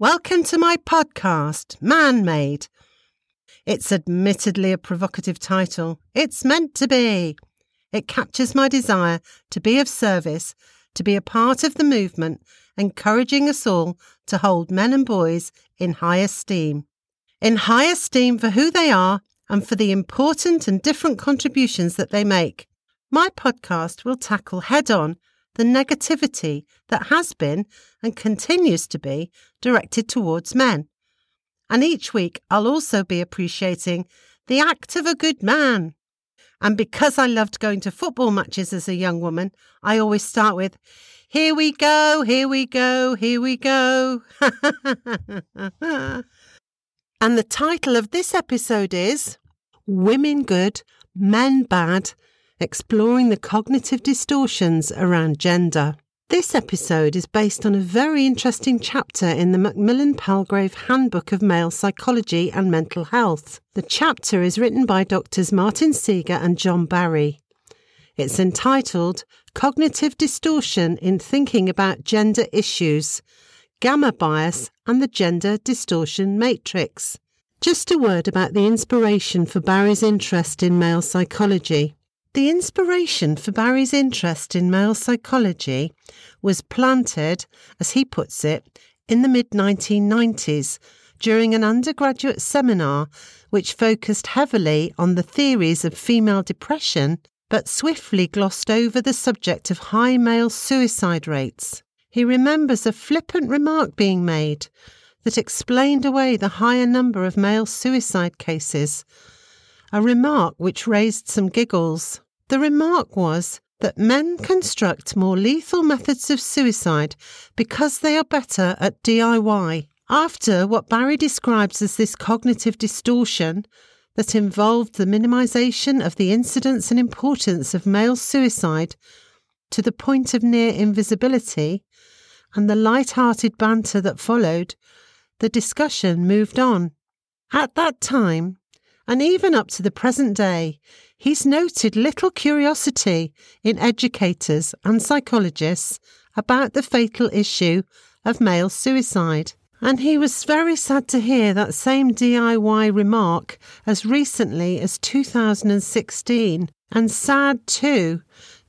Welcome to my podcast, Man Made. It's admittedly a provocative title. It's meant to be. It captures my desire to be of service, to be a part of the movement, encouraging us all to hold men and boys in high esteem. In high esteem for who they are and for the important and different contributions that they make. My podcast will tackle head on the negativity that has been and continues to be directed towards men. And each week I'll also be appreciating the act of a good man. And because I loved going to football matches as a young woman, I always start with, Here we go, here we go, here we go. and the title of this episode is Women Good, Men Bad exploring the cognitive distortions around gender. This episode is based on a very interesting chapter in the Macmillan Palgrave Handbook of Male Psychology and Mental Health. The chapter is written by Doctors Martin Seager and John Barry. It's entitled Cognitive Distortion in Thinking About Gender Issues Gamma Bias and the Gender Distortion Matrix. Just a word about the inspiration for Barry's interest in male psychology. The inspiration for Barry's interest in male psychology was planted, as he puts it, in the mid 1990s during an undergraduate seminar which focused heavily on the theories of female depression but swiftly glossed over the subject of high male suicide rates. He remembers a flippant remark being made that explained away the higher number of male suicide cases a remark which raised some giggles. The remark was that men construct more lethal methods of suicide because they are better at DIY. After what Barry describes as this cognitive distortion that involved the minimization of the incidence and importance of male suicide to the point of near invisibility, and the light-hearted banter that followed, the discussion moved on. At that time, and even up to the present day, he's noted little curiosity in educators and psychologists about the fatal issue of male suicide. And he was very sad to hear that same DIY remark as recently as 2016, and sad too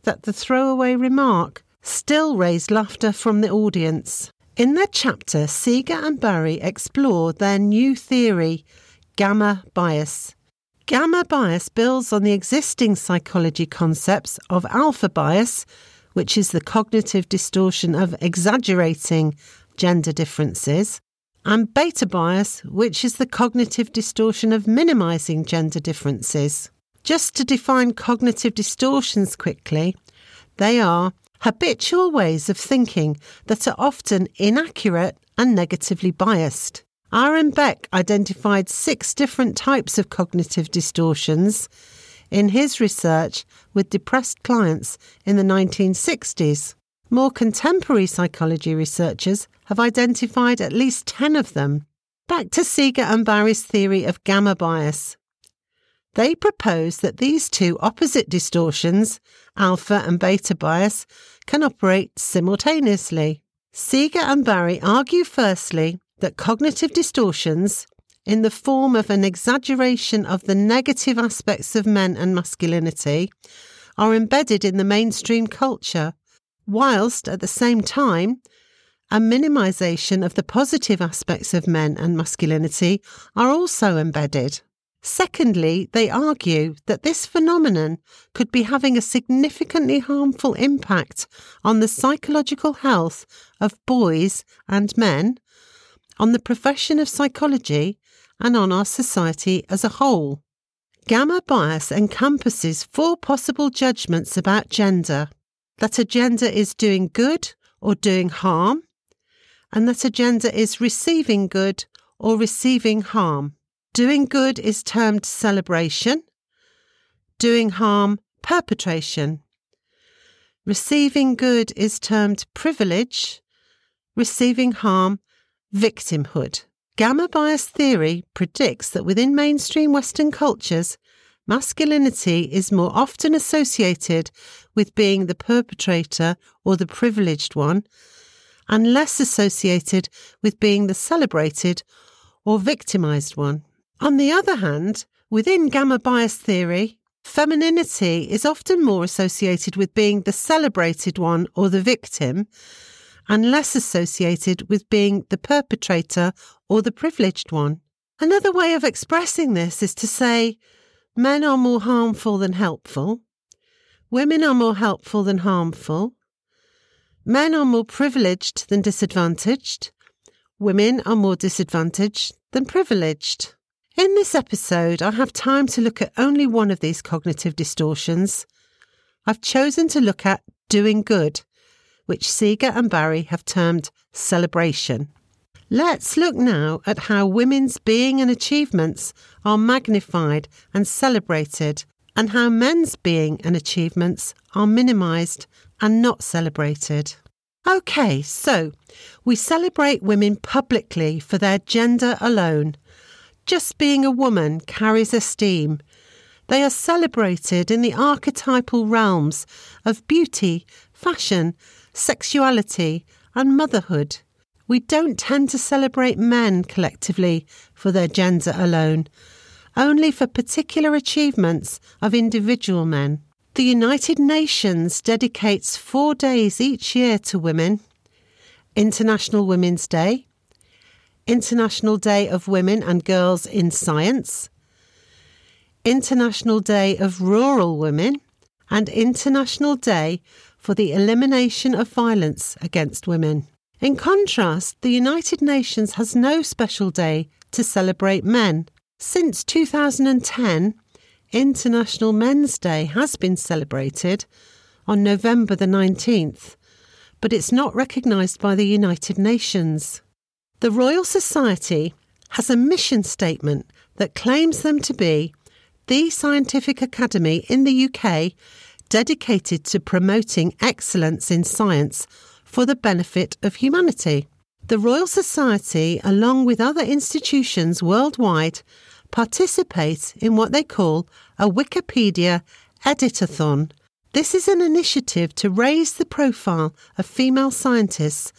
that the throwaway remark still raised laughter from the audience. In their chapter, Seager and Barry explore their new theory gamma bias. Gamma bias builds on the existing psychology concepts of alpha bias, which is the cognitive distortion of exaggerating gender differences, and beta bias, which is the cognitive distortion of minimizing gender differences. Just to define cognitive distortions quickly, they are habitual ways of thinking that are often inaccurate and negatively biased. Aaron Beck identified six different types of cognitive distortions in his research with depressed clients in the 1960s. More contemporary psychology researchers have identified at least 10 of them. Back to Seager and Barry's theory of gamma bias. They propose that these two opposite distortions, alpha and beta bias, can operate simultaneously. Seager and Barry argue firstly that cognitive distortions, in the form of an exaggeration of the negative aspects of men and masculinity, are embedded in the mainstream culture, whilst at the same time, a minimization of the positive aspects of men and masculinity are also embedded. Secondly, they argue that this phenomenon could be having a significantly harmful impact on the psychological health of boys and men on the profession of psychology, and on our society as a whole. Gamma bias encompasses four possible judgments about gender that a gender is doing good or doing harm, and that a gender is receiving good or receiving harm. Doing good is termed celebration, doing harm, perpetration. Receiving good is termed privilege, receiving harm, Victimhood. Gamma bias theory predicts that within mainstream Western cultures, masculinity is more often associated with being the perpetrator or the privileged one, and less associated with being the celebrated or victimized one. On the other hand, within gamma bias theory, femininity is often more associated with being the celebrated one or the victim, and less associated with being the perpetrator or the privileged one. Another way of expressing this is to say men are more harmful than helpful, women are more helpful than harmful, men are more privileged than disadvantaged, women are more disadvantaged than privileged. In this episode, I have time to look at only one of these cognitive distortions. I've chosen to look at doing good, which Seager and Barry have termed celebration. Let's look now at how women's being and achievements are magnified and celebrated, and how men's being and achievements are minimised and not celebrated. Okay, so we celebrate women publicly for their gender alone just being a woman carries esteem. They are celebrated in the archetypal realms of beauty, fashion, sexuality, and motherhood. We don't tend to celebrate men collectively for their gender alone, only for particular achievements of individual men. The United Nations dedicates four days each year to women International Women's Day, International Day of Women and Girls in Science, International Day of Rural Women, and International Day for the Elimination of Violence Against Women. In contrast, the United Nations has no special day to celebrate men. Since 2010, International Men's Day has been celebrated on November the 19th, but it's not recognised by the United Nations. The Royal Society has a mission statement that claims them to be the scientific academy in the UK dedicated to promoting excellence in science for the benefit of humanity. The Royal Society, along with other institutions worldwide, participate in what they call a Wikipedia editathon. This is an initiative to raise the profile of female scientists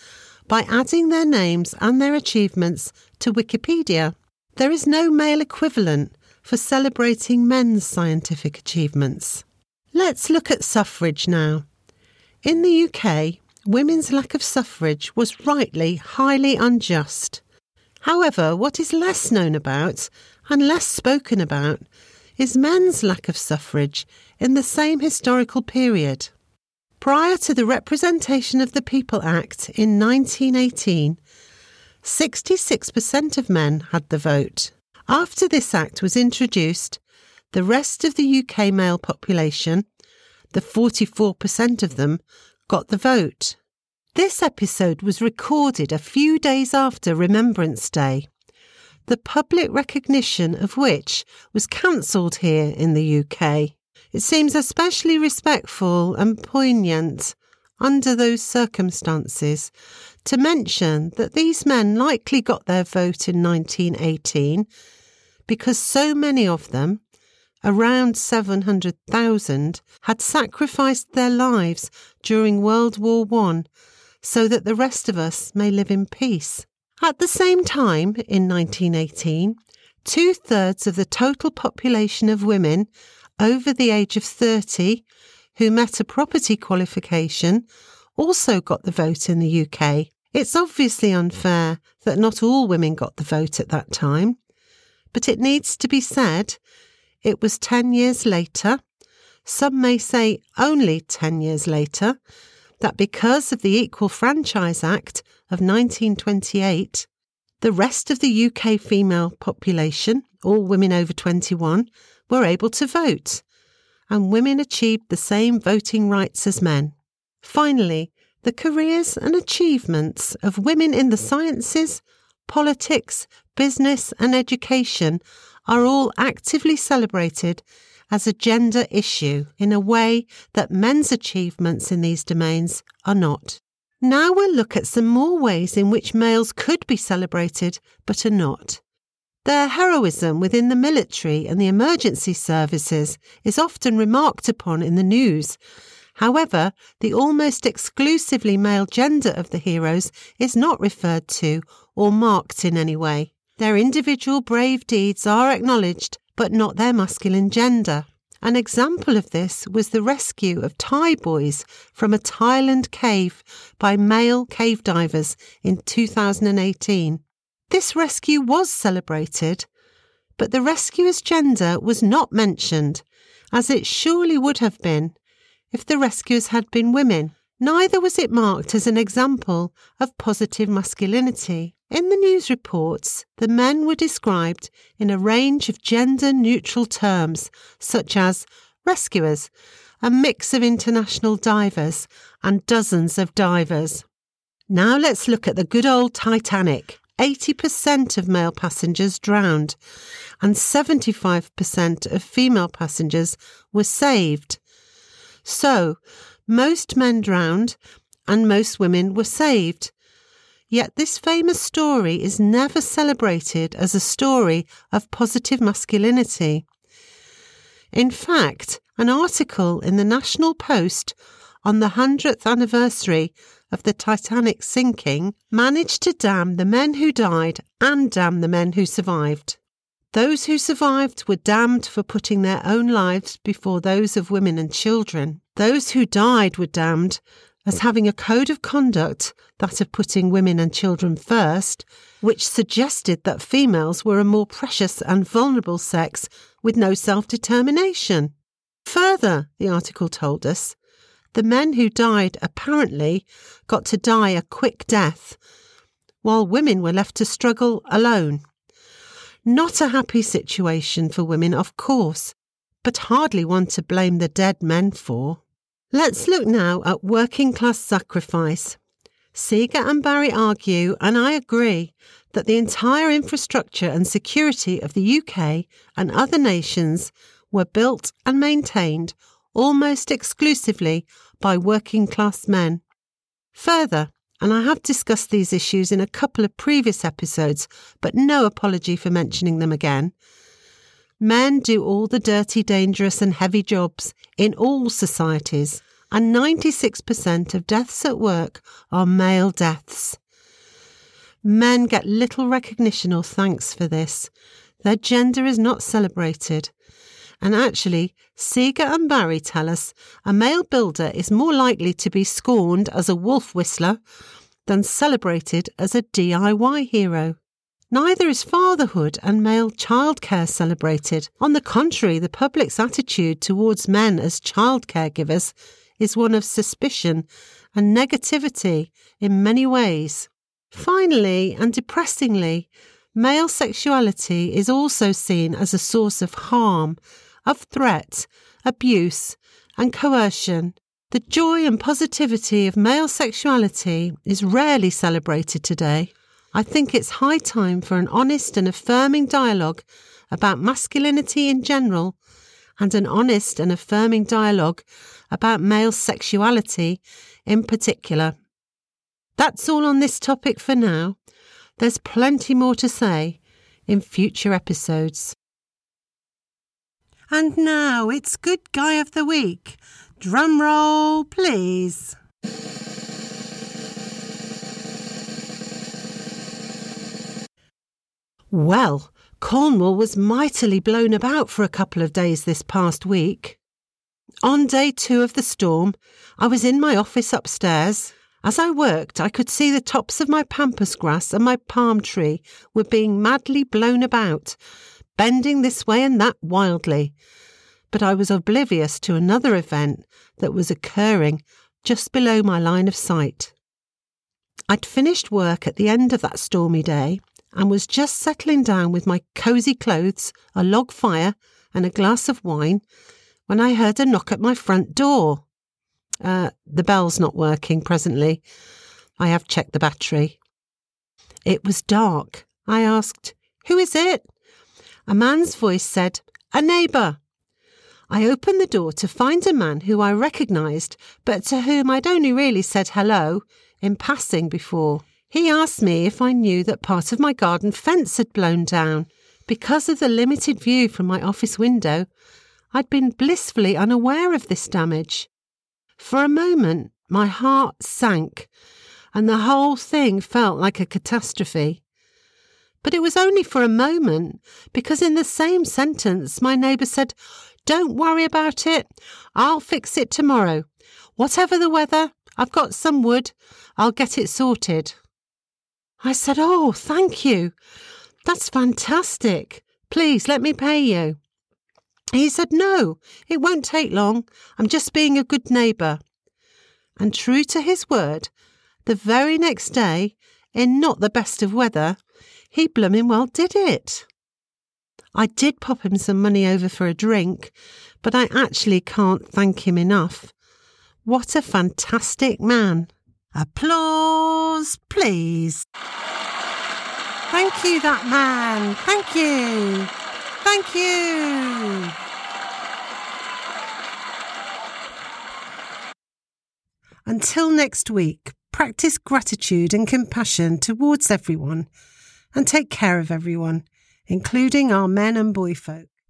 by adding their names and their achievements to Wikipedia. There is no male equivalent for celebrating men's scientific achievements. Let's look at suffrage now. In the UK, women's lack of suffrage was rightly highly unjust. However, what is less known about and less spoken about is men's lack of suffrage in the same historical period. Prior to the Representation of the People Act in 1918, 66% of men had the vote. After this act was introduced, the rest of the UK male population, the 44% of them, got the vote. This episode was recorded a few days after Remembrance Day, the public recognition of which was cancelled here in the UK. It seems especially respectful and poignant under those circumstances to mention that these men likely got their vote in 1918 because so many of them, around 700,000, had sacrificed their lives during World War I so that the rest of us may live in peace. At the same time, in 1918, two thirds of the total population of women over the age of 30 who met a property qualification also got the vote in the UK. It's obviously unfair that not all women got the vote at that time, but it needs to be said it was 10 years later, some may say only 10 years later, that because of the Equal Franchise Act of 1928, the rest of the UK female population, all women over 21, were able to vote, and women achieved the same voting rights as men. Finally, the careers and achievements of women in the sciences, politics, business, and education are all actively celebrated as a gender issue in a way that men's achievements in these domains are not. Now we'll look at some more ways in which males could be celebrated but are not. Their heroism within the military and the emergency services is often remarked upon in the news. However, the almost exclusively male gender of the heroes is not referred to or marked in any way. Their individual brave deeds are acknowledged, but not their masculine gender. An example of this was the rescue of Thai boys from a Thailand cave by male cave divers in 2018. This rescue was celebrated, but the rescuer's gender was not mentioned, as it surely would have been if the rescuers had been women. Neither was it marked as an example of positive masculinity. In the news reports, the men were described in a range of gender neutral terms, such as rescuers, a mix of international divers, and dozens of divers. Now let's look at the good old Titanic. 80% of male passengers drowned, and 75% of female passengers were saved. So, most men drowned, and most women were saved. Yet this famous story is never celebrated as a story of positive masculinity. In fact, an article in the National Post on the 100th anniversary of the Titanic sinking managed to damn the men who died and damn the men who survived. Those who survived were damned for putting their own lives before those of women and children. Those who died were damned as having a code of conduct, that of putting women and children first, which suggested that females were a more precious and vulnerable sex with no self determination. Further, the article told us, the men who died apparently got to die a quick death, while women were left to struggle alone. Not a happy situation for women, of course, but hardly one to blame the dead men for. Let's look now at working class sacrifice. Seager and Barry argue, and I agree, that the entire infrastructure and security of the UK and other nations were built and maintained almost exclusively by working class men. Further, and I have discussed these issues in a couple of previous episodes, but no apology for mentioning them again. Men do all the dirty, dangerous, and heavy jobs in all societies, and 96% of deaths at work are male deaths. Men get little recognition or thanks for this. Their gender is not celebrated. And actually, Seager and Barry tell us a male builder is more likely to be scorned as a wolf whistler than celebrated as a DIY hero. Neither is fatherhood and male childcare celebrated. On the contrary, the public's attitude towards men as child caregivers is one of suspicion and negativity in many ways. Finally, and depressingly, male sexuality is also seen as a source of harm, of threat, abuse, and coercion. The joy and positivity of male sexuality is rarely celebrated today. I think it's high time for an honest and affirming dialogue about masculinity in general and an honest and affirming dialogue about male sexuality in particular. That's all on this topic for now. There's plenty more to say in future episodes. And now it's Good Guy of the Week. Drum roll, please. Well, Cornwall was mightily blown about for a couple of days this past week. On day two of the storm, I was in my office upstairs. As I worked, I could see the tops of my pampas grass and my palm tree were being madly blown about, bending this way and that wildly. But I was oblivious to another event that was occurring just below my line of sight. I'd finished work at the end of that stormy day and was just settling down with my cosy clothes, a log fire, and a glass of wine when I heard a knock at my front door. Uh, the bell's not working presently. I have checked the battery. It was dark. I asked, Who is it? A man's voice said, A neighbour. I opened the door to find a man who I recognised, but to whom I'd only really said hello in passing before. He asked me if I knew that part of my garden fence had blown down. Because of the limited view from my office window, I'd been blissfully unaware of this damage. For a moment, my heart sank and the whole thing felt like a catastrophe. But it was only for a moment, because in the same sentence, my neighbour said, Don't worry about it. I'll fix it tomorrow. Whatever the weather, I've got some wood. I'll get it sorted. I said, Oh, thank you. That's fantastic. Please let me pay you. He said, No, it won't take long. I'm just being a good neighbour. And true to his word, the very next day, in not the best of weather, he blooming well did it. I did pop him some money over for a drink, but I actually can't thank him enough. What a fantastic man. Applause, please. Thank you, that man. Thank you. Thank you. Until next week, practice gratitude and compassion towards everyone and take care of everyone, including our men and boy folk.